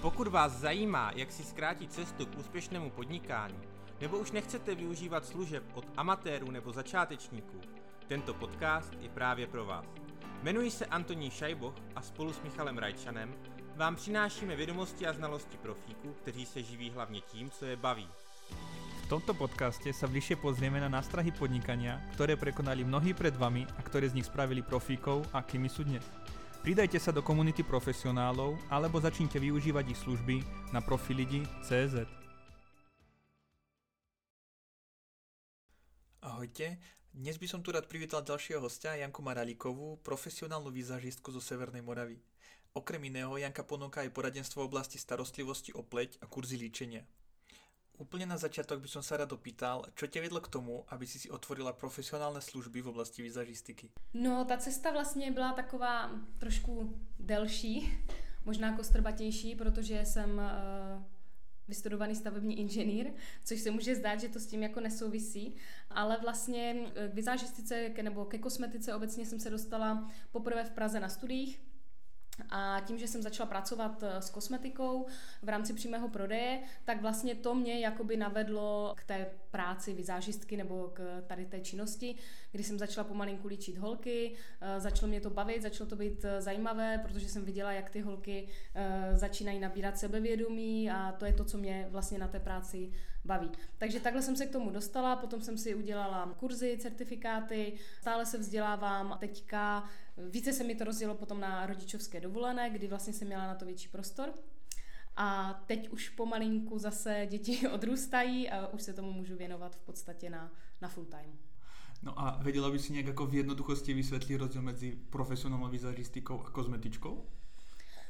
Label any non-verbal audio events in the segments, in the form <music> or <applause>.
Pokud vás zajímá, jak si zkrátit cestu k úspěšnému podnikání, nebo už nechcete využívat služeb od amatérů nebo začátečníků, tento podcast je právě pro vás. Jmenuji se Antonín Šajboch a spolu s Michalem Rajčanem vám přinášíme vědomosti a znalosti profíků, kteří se živí hlavně tím, co je baví. V tomto podcaste sa bližšie pozrieme na nástrahy podnikania, ktoré prekonali mnohí pred vami a ktoré z nich spravili profíkov, akými sú dnes. Pridajte sa do komunity profesionálov alebo začnite využívať ich služby na profilidi.cz. Ahojte, dnes by som tu rád privítal ďalšieho hostia, Janku Maralíkovú, profesionálnu výzažistku zo Severnej Moravy. Okrem iného Janka ponúka aj poradenstvo v oblasti starostlivosti o pleť a kurzy líčenia. Úplne na začiatok by som sa rád opýtal, čo ťa vedlo k tomu, aby si si otvorila profesionálne služby v oblasti vizažistiky? No, ta cesta vlastně byla taková trošku delší, možná kostrbatější, protože jsem uh, vystudovaný stavební inženýr, což se může zdát, že to s tím jako nesouvisí, ale vlastně k vizážistice nebo ke kosmetice obecně jsem se dostala poprvé v Praze na studiích, a tím, že jsem začala pracovat eh, s kosmetikou v rámci přímého prodeje, tak vlastně to mě jakoby navedlo k té práci vizážistky nebo k tady té činnosti, kdy jsem začala pomalinku líčit holky, eh, začalo mě to bavit, začalo to být eh, zajímavé, protože jsem viděla, jak ty holky začínají nabírat sebevědomí a to je to, co mě vlastně na té práci baví. Takže takhle jsem se k tomu dostala, potom jsem si udělala kurzy, certifikáty, stále se vzdělávám. Teďka více se mi to rozdělo potom na rodičovské dovolené, kdy vlastně jsem měla na to větší prostor. A teď už pomalinku zase děti <laughs> odrůstají a už se tomu můžu věnovat v podstatě na, na full time. No a vedela by si nějak jako v jednoduchosti vysvětlit rozdíl mezi profesionálnou vizažistikou a kozmetičkou?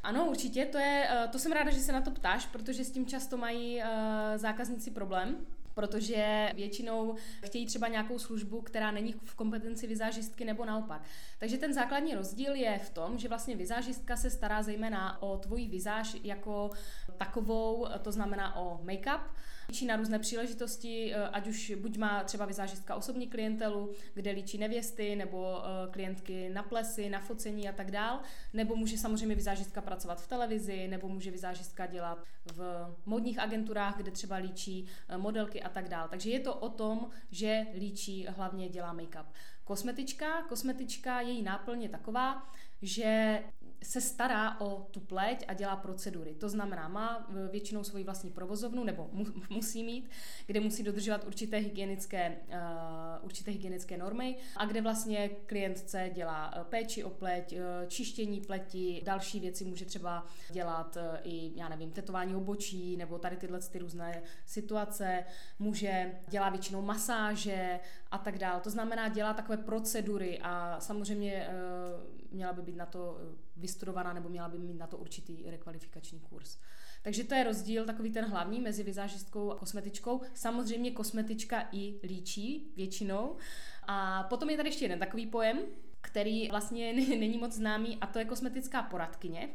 Ano, určitě, to, je, eh, to jsem ráda, že se na to ptáš, protože s tím často mají eh, zákazníci problém, protože většinou chtějí třeba nějakou službu, která není v kompetenci vizážistky nebo naopak. Takže ten základní rozdíl je v tom, že vlastně vizážistka se stará zejména o tvoji vizáž jako takovou, to znamená o make-up, líčí na různé příležitosti, eh, ať už buď má třeba vizážistka osobní klientelu, kde líčí nevěsty nebo eh, klientky na plesy, na focení a tak dál, nebo může samozřejmě vizážistka pracovat v televizi, nebo může vizážistka dělat v modních agenturách, kde třeba líčí eh, modelky a tak dál. Takže je to o tom, že líčí hlavně dělá make-up. Kosmetička, kosmetička, její náplň je taková, že se stará o tu pleť a dělá procedury. To znamená, má většinou svoji vlastní provozovnu, nebo mu, <laughs> musí mít, kde musí dodržovat určité hygienické, uh, určité hygienické normy a kde vlastně klientce dělá eh, péči o pleť, čištění pleti, další věci může třeba dělat i, já nevím, tetování obočí nebo tady tyhle ty různé situace, může dělá většinou masáže a tak dále. To znamená, dělá takové procedury a samozřejmě uh, měla by být na to vystudovaná nebo měla by mít na to určitý rekvalifikační kurz. Takže to je rozdíl takový ten hlavní mezi vizážistkou a kosmetičkou. Samozřejmě kosmetička i líčí většinou. A potom je tady ještě jeden takový pojem, který vlastně <laughs> není moc známý a to je kosmetická poradkyně.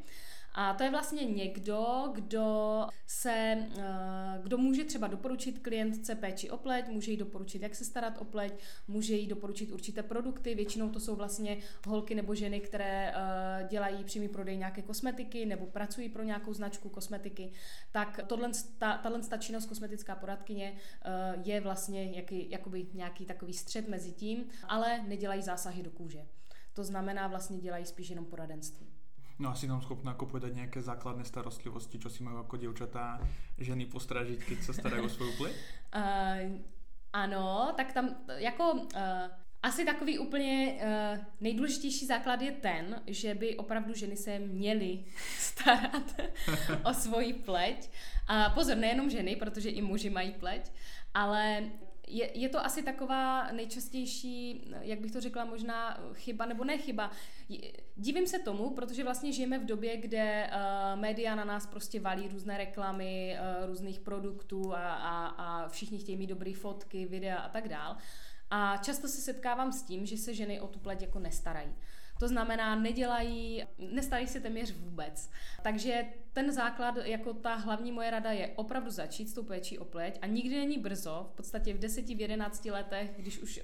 A to je vlastně někdo, kdo se, eh, kdo může třeba doporučit klientce péči o pleť, může jí doporučit, jak se starat o pleť, může jí doporučit určité produkty, většinou to jsou vlastně holky nebo ženy, které eh, dělají přímý prodej nějaké kosmetiky nebo pracují pro nějakou značku kosmetiky, tak tohle, ta, tahle činnost kosmetická poradkyně eh, je vlastně jaký, jakoby nějaký takový střed mezi tím, ale nedělají zásahy do kůže. To znamená, vlastně dělají spíš jenom poradenství. No asi nám schopná ako povedať nejaké základné starostlivosti, čo si majú ako dievčatá ženy postražiť, keď sa starajú o svoju pleť? <laughs> Uh, ano, tak tam jako uh, asi takový úplně uh, nejdůležitější základ je ten, že by opravdu ženy se měly <laughs> starat o svoji pleť. A pozor, nejenom ženy, protože i muži mají pleť, ale je, je to asi taková nejčastější, jak bych to řekla, možná chyba nebo ne chyba. Divím se tomu, protože vlastně žijeme v době, kde uh, média na nás prostě valí různé reklamy uh, různých produktů a, a, a všichni chtějí mít dobré fotky, videa a tak dál. A často se setkávám s tím, že se ženy o tu pleť jako nestarají. To znamená, nedělají, nestarají se téměř vůbec. Takže ten základ, jako ta hlavní moje rada je opravdu začít s tou péčí o pleť a nikdy není brzo, v podstatě v 10, v 11 letech, když už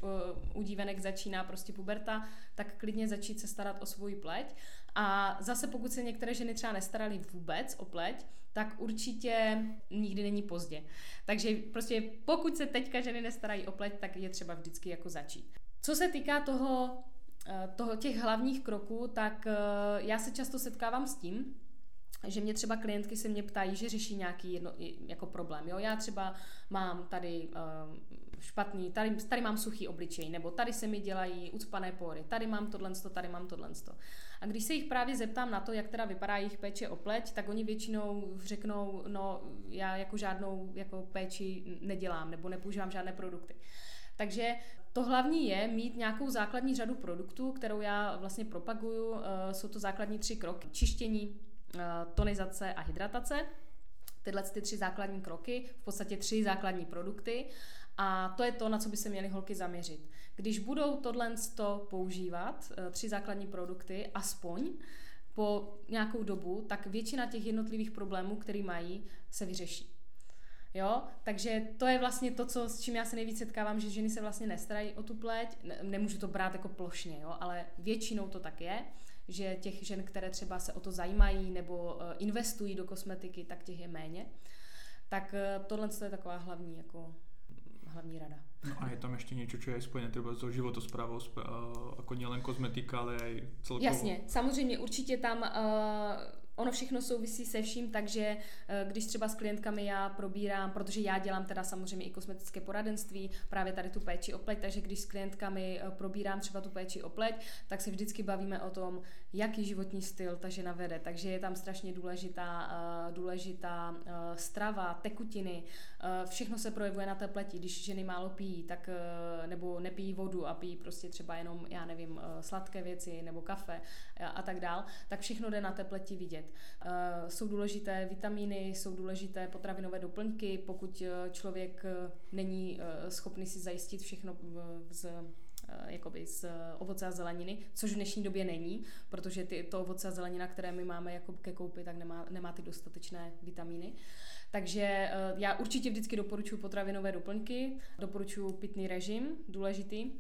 u dívenek začíná prostě puberta, tak klidně začít se starat o svůj pleť A zase pokud se některé ženy třeba nestaraly vůbec o pleť, tak určitě nikdy není pozdě. Takže prostě pokud se teďka ženy nestarají o pleť, tak je třeba vždycky jako začít. Co se týká toho, toho těch hlavních kroků, tak eh, já se často setkávám s tím, že mě třeba klientky se mě ptají, že řeší nějaký jedno, jako problém. Jo? Já třeba mám tady uh, špatný, tady, tady mám suchý obličej, nebo tady se mi dělají ucpané pory, tady mám tohle, tady mám tohle. A když se jich právě zeptám na to, jak teda vypadá jejich péče o pleť, tak oni většinou řeknou, no já jako žádnou jako péči nedělám, nebo nepoužívám žádné produkty. Takže to hlavní je mít nějakou základní řadu produktů, kterou já vlastně propaguju. Eh, jsou to základní tři kroky. Čištění, eh, tonizace a hydratace. Tyhle ty tři základní kroky, v podstatě tři základní produkty. A to je to, na co by se měly holky zaměřit. Když budou tohle používat, eh, tři základní produkty, aspoň po nějakou dobu, tak většina těch jednotlivých problémů, které mají, se vyřeší. Jo, takže to je vlastně to, co, s čím já se nejvíc setkávám, že ženy se vlastně nestarají o tu pleť. Nemůžu to brát jako plošně, jo, ale většinou to tak je, že těch žen, které třeba se o to zajímají nebo eh, investují do kosmetiky, tak těch je méně. Tak eh, tohle je taková hlavní jako hlavní rada. No a je tam ještě něco, co je spojené třeba s životosprávou, jako nielen kozmetika, ale i celkově. Jasně, samozřejmě určitě tam uh, ono všechno souvisí se vším, takže eh, když třeba s klientkami já probírám, protože já dělám teda samozřejmě i kosmetické poradenství, právě tady tu péči o pleť, takže když s klientkami eh, probírám třeba tu péči o pleť, tak se vždycky bavíme o tom, jaký životní styl ta žena vede. Takže je tam strašně důležitá, eh, důležitá strava, tekutiny, všechno se projevuje na té pleti. Když ženy málo pijí, tak nebo nepijí vodu a pijí prostě třeba jenom, já nevím, sladké věci nebo kafe a tak dál, tak všechno jde na té pleti vidět. Eh, jsou důležité vitamíny, jsou důležité potravinové doplňky, pokud eh, člověk eh, není schopný si zajistit všechno z jakoby z ovoce a zeleniny, což v dnešní době není, protože ty, to ovoce a zelenina, které my máme jako ke koupi, tak nemá, nemá ty dostatečné vitamíny. Takže já určitě vždycky doporučuji potravinové doplňky, doporučuji pitný režim, důležitý,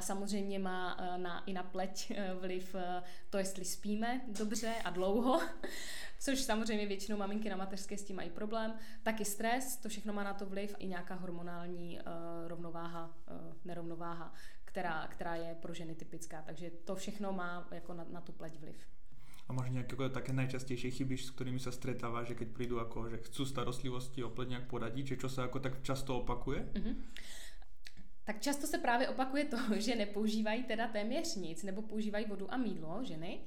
Samozřejmě má e, na, i na pleť e, vliv e, to, jestli spíme dobře a dlouho, <laughs> což samozřejmě většinou maminky na mateřské s tím mají problém. Taky stres, to všechno má na to vliv i nějaká hormonální rovnováha, nerovnováha, která, která je pro ženy typická. Takže to všechno má jako na, na tu pleť vliv. A možná nějaké jako také nejčastější chyby, s kterými se stretává, že keď přijdu jako, že chcú starostlivosti o pleť nějak poradit, že čo se jako tak často opakuje? Mm-hmm tak často se právě opakuje to, <laughs> že nepoužívají teda téměř nic, nebo používají vodu a mídlo ženy,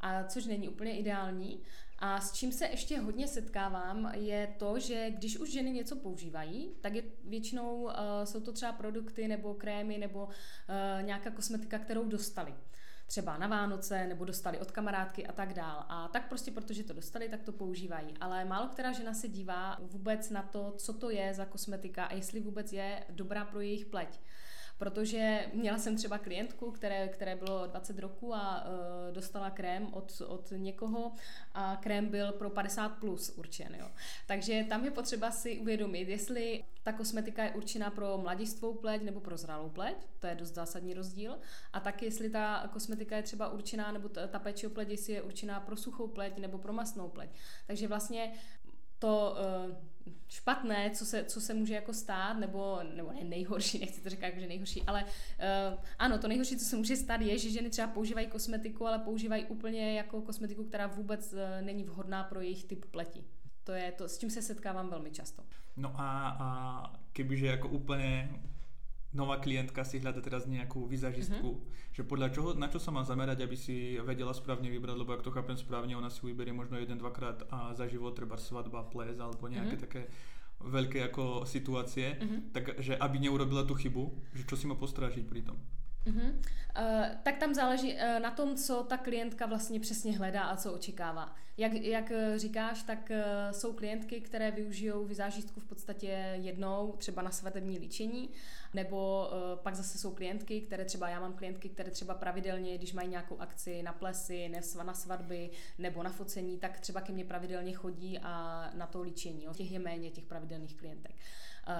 a což není úplně ideální. A s čím se ještě hodně setkávám, je to, že když už ženy něco používají, tak je většinou uh, jsou to třeba produkty nebo krémy nebo uh, nějaká kosmetika, kterou dostali třeba na Vánoce nebo dostali od kamarádky a tak dál. A tak prostě protože to dostali, tak to používají. Ale málo která žena se dívá vůbec na to, co to je za kosmetika a jestli vůbec je dobrá pro jejich pleť protože měla jsem třeba klientku, které, které bylo 20 roku a uh, dostala krém od, od někoho a krém byl pro 50 plus určen. Jo. Takže tam je potřeba si uvědomit, jestli ta kosmetika je určená pro mladistvou pleť nebo pro zralou pleť, to je dost zásadní rozdíl, a taky jestli ta kosmetika je třeba určená, nebo ta, péče o pleť, jestli je určená pro suchou pleť nebo pro masnou pleť. Takže vlastně to uh, špatné, co se, co se může jako stát, nebo, nebo ne nejhorší, <laughs> nechci to říkat, že nejhorší, ale uh, ano, to nejhorší, co se může stát, je, že ženy třeba používají kosmetiku, ale používají úplně jako kosmetiku, která vůbec uh, není vhodná pro jejich typ pleti. To je to, s tím se setkávám velmi často. No a, a kebyže jako úplně nová klientka si hľada teraz nejakú vizažistku, mm-hmm. že podľa čoho, na čo sa má zamerať, aby si vedela správne vybrať, lebo ak to chápem správne, ona si vyberie možno jeden, dvakrát a za život treba svadba, ples alebo nejaké mm-hmm. také veľké jako situácie, mm-hmm. takže aby neurobila tu chybu, že čo si má postrážiť pri tom. Mm-hmm. Uh, tak tam záleží uh, na tom, co ta klientka vlastně přesně hledá a co očekává. Jak, jak říkáš, tak uh, jsou klientky, které využijou vizážistku v podstatě jednou, třeba na svatební líčení nebo uh, pak zase jsou klientky, které třeba, já mám klientky, které třeba pravidelně, když mají nějakou akci na plesy, na svatby nebo na focení, tak třeba ke mně pravidelně chodí a na to líčení. Jo. Těch je méně, těch pravidelných klientek.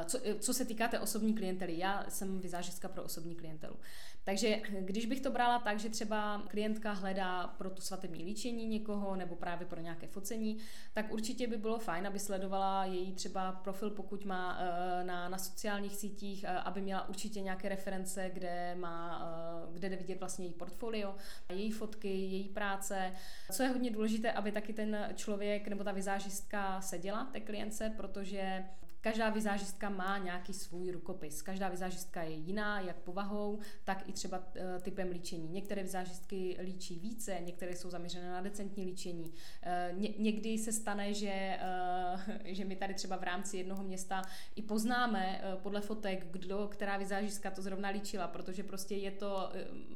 co, co se týká té osobní klientely. Já jsem vizážistka pro osobní klientelu. Takže když bych to brala tak, že třeba klientka hledá pro tu svatební líčení někoho nebo právě pro nějaké focení, tak určitě by bylo fajn, aby sledovala její třeba profil, pokud má eh, na, na sociálních sítích, eh, aby měla určitě nějaké reference, kde má, eh, kde jde vidět vlastně její portfolio, její fotky, její práce. Co je hodně důležité, aby taky ten člověk nebo ta vizážistka seděla té klience, protože Každá vizážistka má nějaký svůj rukopis. Každá vizážistka je jiná, jak povahou, tak i třeba eh, typem líčení. Některé vizážistky líčí více, některé jsou zaměřené na decentní líčení. Eh, ně, někdy se stane, že, eh, že my tady třeba v rámci jednoho města i poznáme podle fotek, kdo, která vizážistka to zrovna líčila, protože prostě je, to,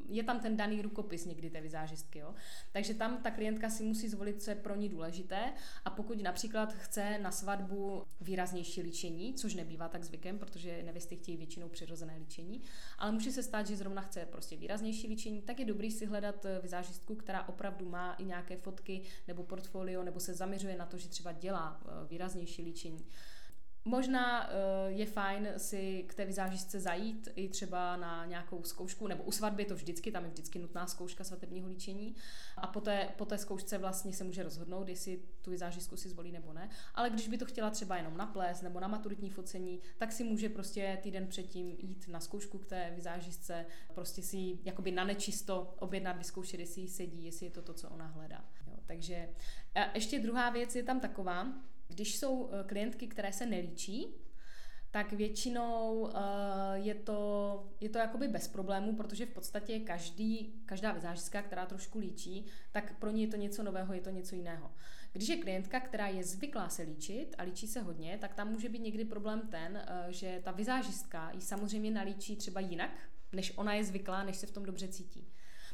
je tam ten daný rukopis někdy té vizážistky. Jo? Takže tam ta klientka si musí zvolit, co je pro ní důležité a pokud například chce na svatbu výraznější líčení, což nebývá tak zvykem, protože nevěsty chtějí většinou přirozené líčení, ale může se stát, že zrovna chce prostě výraznější líčení, tak je dobrý si hledat eh, vizážistku, která opravdu má i nějaké fotky nebo portfolio, nebo se zaměřuje na to, že třeba dělá eh, výraznější líčení. Možná uh, je fajn si k té vizážistce zajít i třeba na nějakou zkoušku, nebo u svatby to vždycky, tam je vždycky nutná zkouška svatebního líčení a po té, po té zkoušce vlastně se může rozhodnout, jestli tu vizážistku si zvolí nebo ne. Ale když by to chtěla třeba jenom na ples nebo na maturitní focení, tak si může prostě týden předtím jít na zkoušku k té vizážistce, prostě si jakoby na nečisto objednat, vyzkoušet, jestli jí sedí, jestli je to to, co ona hledá. Jo, takže ještě druhá věc je tam taková, když jsou eh, klientky, které se nelíčí, tak většinou uh, je to, je to jakoby bez problémů, protože v podstatě každý, každá vizážistka, která trošku líčí, tak pro ní je to něco nového, je to něco jiného. Když je klientka, která je zvyklá se líčit a líčí se hodně, tak tam může být někdy problém ten, uh, že ta vizážistka ji samozřejmě nalíčí třeba jinak, než ona je zvyklá, než se v tom dobře cítí.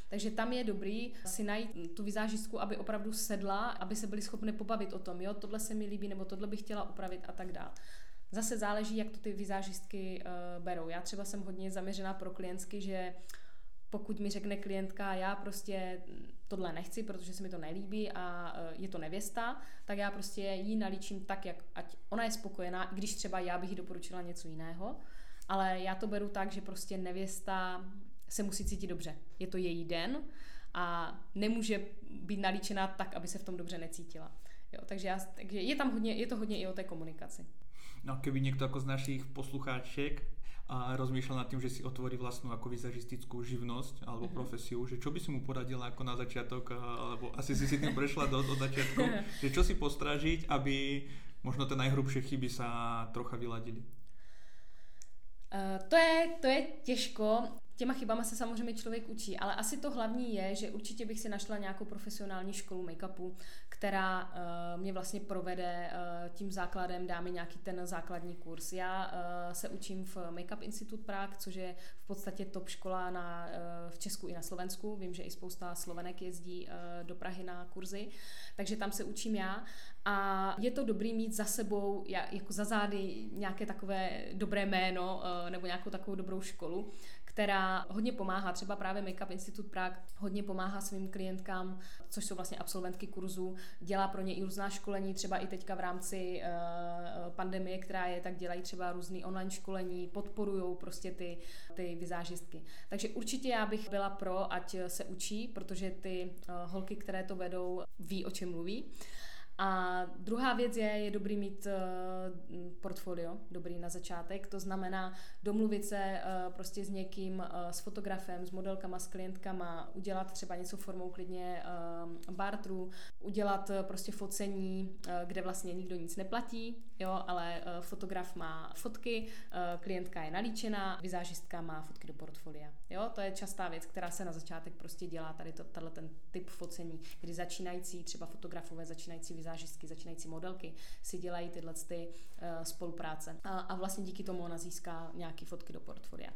Takže tam je dobrý si najít tu vizážistku, aby opravdu sedla, aby se byli schopni pobavit o tom, jo, tohle se mi líbí, nebo tohle bych chtěla upravit a tak dále. Zase záleží, jak to ty vizážistky uh, berou. Já třeba jsem hodně zaměřená pro klientsky, že pokud mi řekne klientka, já prostě tohle nechci, protože se mi to nelíbí a uh, je to nevěsta, tak já prostě jí nalíčím tak, jak ať ona je spokojená, i když třeba já bych jí doporučila něco jiného. Ale já to beru tak, že prostě nevěsta se musí cítit dobře. Je to její den a nemůže být nalíčená tak, aby se v tom dobře necítila. Jo, takže, já, takže je tam hodně, je to hodně i o té komunikaci. No keby někdo jako z našich poslucháček a rozmýšľal nad tým, že si otvorí vlastnú ako vizažistickú živnosť alebo mm-hmm. profesiu, že čo by si mu poradila ako na začiatok, alebo asi si si tým prešla do, do začiatku, <laughs> že čo si postražiť, aby možno tie najhrubšie chyby sa trocha vyladili? Uh, to je, to je těžko. Těma chybama se samozřejmě člověk učí, ale asi to hlavní je, že určitě bych si našla nějakou profesionální školu make-upu, která uh, mě vlastně provede uh, tím základem, dá mi nějaký ten základní kurz. Já uh, se učím v Makeup Institute Prague, což je v podstatě top škola na, uh, v Česku i na Slovensku. Vím, že i spousta Slovenek jezdí uh, do Prahy na kurzy, takže tam se učím já. A je to dobrý mít za sebou, jako za zády, nějaké takové dobré jméno uh, nebo nějakou takovou dobrou školu, která hodně pomáhá, třeba právě Makeup Institute Prague hodně pomáhá svým klientkám, což jsou vlastně absolventky kurzu, dělá pro ně i různá školení, třeba i teďka v rámci uh, pandemie, která je, tak dělají třeba různý online školení, podporují prostě ty, ty vizážistky. Takže určitě já bych byla pro, ať se učí, protože ty uh, holky, které to vedou, ví, o čem mluví. A druhá věc je, je dobrý mít uh, portfolio, dobrý na začátek, to znamená domluvit se uh, prostě s někým, uh, s fotografem, s modelkama, s klientkama, udělat třeba něco formou klidně uh, bartru, udělat uh, prostě focení, uh, kde vlastně nikdo nic neplatí, jo, ale uh, fotograf má fotky, uh, klientka je nalíčená, vizážistka má fotky do portfolia. Jo, to je častá věc, která se na začátek prostě dělá, tady to, tato ten typ focení, kdy začínající třeba fotografové, začínající vizážistky, začínající modelky si dělají tyhle ty, uh, spolupráce. A, a vlastně díky tomu ona získá nějaký fotky do portfolia.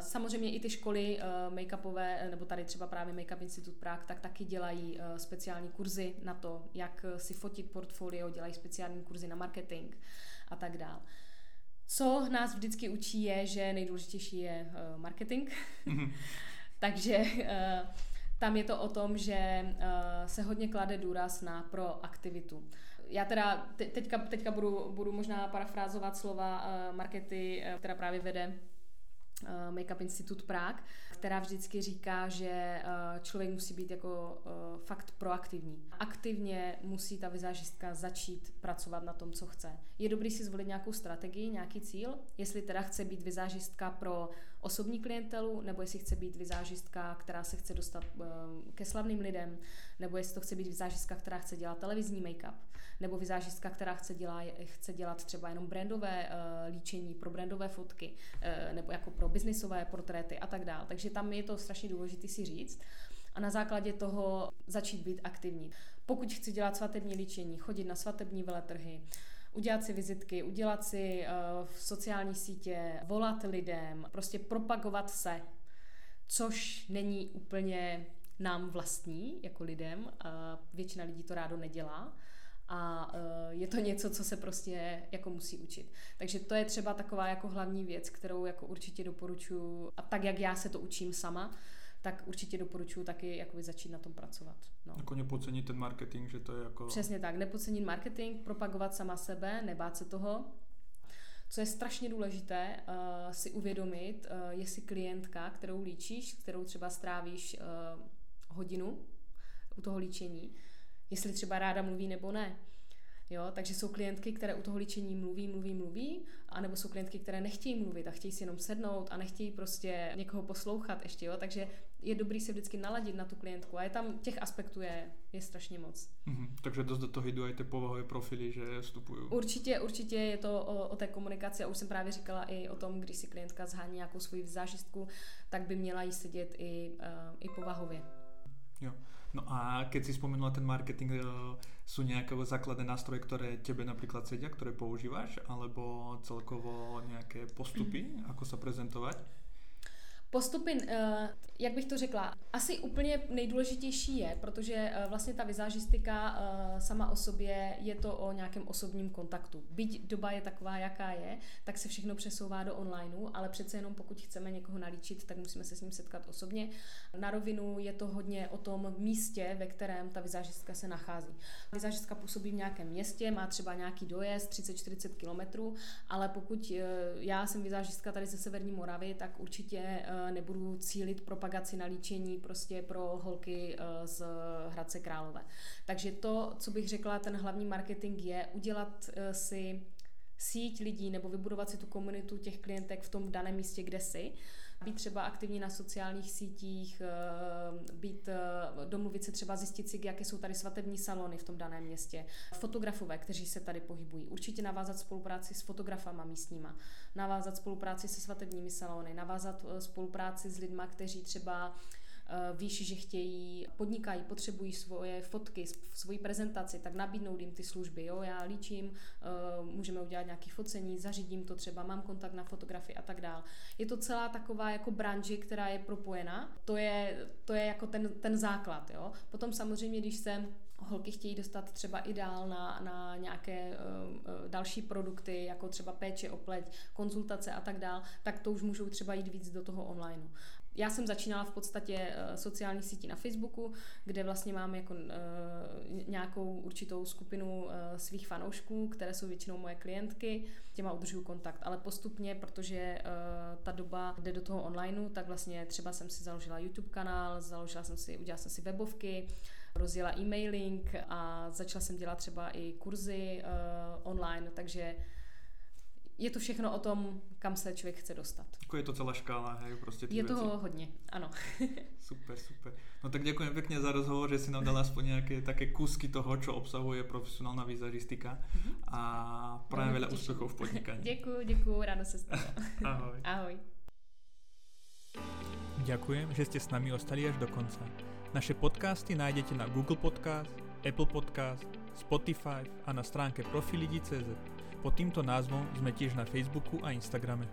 Samozřejmě i ty školy uh, make-upové, nebo tady třeba právě Make-up Institute Prague, tak taky dělají uh, speciální kurzy na to, jak si fotit portfolio, dělají speciální kurzy na marketing a tak dále. Co nás vždycky učí je, že nejdůležitější je uh, marketing. Mhm. <laughs> Takže uh, tam je to o tom, že uh, se hodně klade důraz na proaktivitu. já teda te, teďka, teďka budu, budu možná parafrázovat slova uh, Markety, uh, která právě vede Makeup Institut Prague, která vždycky říká, že člověk musí být jako fakt proaktivní. Aktivně musí ta vizážistka začít pracovat na tom, co chce. Je dobrý si zvolit nějakou strategii, nějaký cíl, jestli teda chce být vizážistka pro osobní klientelu, nebo jestli chce být vizážistka, která se chce dostat uh, ke slavným lidem, nebo jestli to chce být vizážistka, která chce dělat televizní make-up nebo vizážistka, která chce, dělá, chce dělat třeba jenom brandové uh, líčení pro brandové fotky, uh, nebo jako pro biznisové portréty a tak dále. Takže tam je to strašně důležité si říct a na základě toho začít být aktivní. Pokud chci dělat svatební líčení, chodit na svatební veletrhy, udělat si vizitky, udělat si uh, v sociální sítě, volat lidem, prostě propagovat se, což není úplně nám vlastní jako lidem. Většina lidí to rádo nedělá a uh, je to něco, co se prostě jako musí učit. Takže to je třeba taková jako hlavní věc, kterou jako určitě doporučuji a tak, jak já se to učím sama, tak určitě doporučuji taky jakoby začít na tom pracovat. No. Jako nepocenit ten marketing, že to je jako... Přesně tak, nepocenit marketing, propagovat sama sebe, nebát se toho. Co je strašně důležité uh, si uvědomit, uh, jestli klientka, kterou líčíš, kterou třeba strávíš uh, hodinu u toho líčení, jestli třeba ráda mluví nebo ne. Jo, takže jsou klientky, které u toho líčení mluví, mluví, mluví, anebo jsou klientky, které nechtějí mluvit a chtějí si jenom sednout a nechtějí prostě někoho poslouchat ještě, jo, takže je dobrý se vždycky naladit na tu klientku a je tam, těch aspektů je, je strašně moc. Mm-hmm. Takže dost do toho jdou i ty povahové profily, že vstupují. Určitě, určitě je to o, o té komunikaci a už jsem právě říkala i o tom, když si klientka zhání nějakou svoji zážistku, tak by měla jí sedět i, uh, i povahově. Jo. No a keď si spomenula ten marketing, e, sú nejaké základné nástroje, ktoré tebe napríklad sedia, ktoré používaš, alebo celkovo nejaké postupy, ako sa prezentovať? Postupy, eh, jak bych to řekla, asi úplně nejdůležitější je, protože eh, vlastně ta vizážistika eh, sama o sobě je to o nějakém osobním kontaktu. Byť doba je taková, jaká je, tak se všechno přesouvá do onlineu, ale přece jenom pokud chceme někoho nalíčit, tak musíme se s ním setkat osobně. Na rovinu je to hodně o tom místě, ve kterém ta vizážistka se nachází. Vizážistka působí v nějakém městě, má třeba nějaký dojezd 30-40 kilometrů, ale pokud já jsem vizážistka tady ze Severní Moravy, tak určitě nebudu cílit propagaci na líčení prostě pro holky eh, z Hradce Králové. Takže to, co bych řekla, ten hlavní marketing je udělat eh, si síť lidí nebo vybudovat si tu komunitu těch klientek v tom daném místě, kde jsi. Být třeba aktivní na sociálních sítích, eh, být, eh, domluvit se třeba zjistit si, jaké jsou tady svatební salony v tom daném městě, fotografové, kteří se tady pohybují. Určitě navázat spolupráci s fotografama místníma, navázat spolupráci se svatebními salony, navázat eh, spolupráci s lidma, kteří třeba víš, že chtějí, podnikají, potřebují svoje fotky, svoji prezentaci, tak nabídnout jim ty služby. Jo? Já líčím, eh, můžeme udělat nějaké focení, zařídím to třeba, mám kontakt na fotografii a tak dále. Je to celá taková jako branži, která je propojena. To je, to je jako ten, ten základ. Jo? Potom samozřejmě, když se holky chtějí dostat třeba i dál na, na nějaké uh, další produkty, jako třeba péče o pleť, konzultace a tak dál, tak to už můžou třeba jít víc do toho online já jsem začínala v podstatě uh, sociální sítí na Facebooku, kde vlastně mám jako uh, nějakou určitou skupinu uh, svých fanoušků, které jsou většinou moje klientky, těma udržuju kontakt, ale postupně, protože ta doba jde do toho onlineu, tak vlastně třeba jsem si založila YouTube kanál, založila jsem si, udělala jsem si webovky, rozjela e-mailing a začala jsem dělat třeba i kurzy online, takže je to všechno o tom, kam se člověk chce dostat. Jako je to celá škála, hej, prostě ty Je věci. toho hodně, ano. <laughs> super, super. No tak děkuji pěkně za rozhovor, že si nám dala aspoň nějaké také kusky toho, co obsahuje profesionální vizažistika mm-hmm. a prajem veľa úspěchů v podnikání. <laughs> děkuji, děkuji, ráno se stalo. <laughs> Ahoj. Ahoj. Ďakujem, že ste s nami ostali až do konca. Naše podcasty nájdete na Google Podcast, Apple Podcast, Spotify a na stránke profilidi.cz. Pod týmto názvom sme tiež na Facebooku a Instagrame.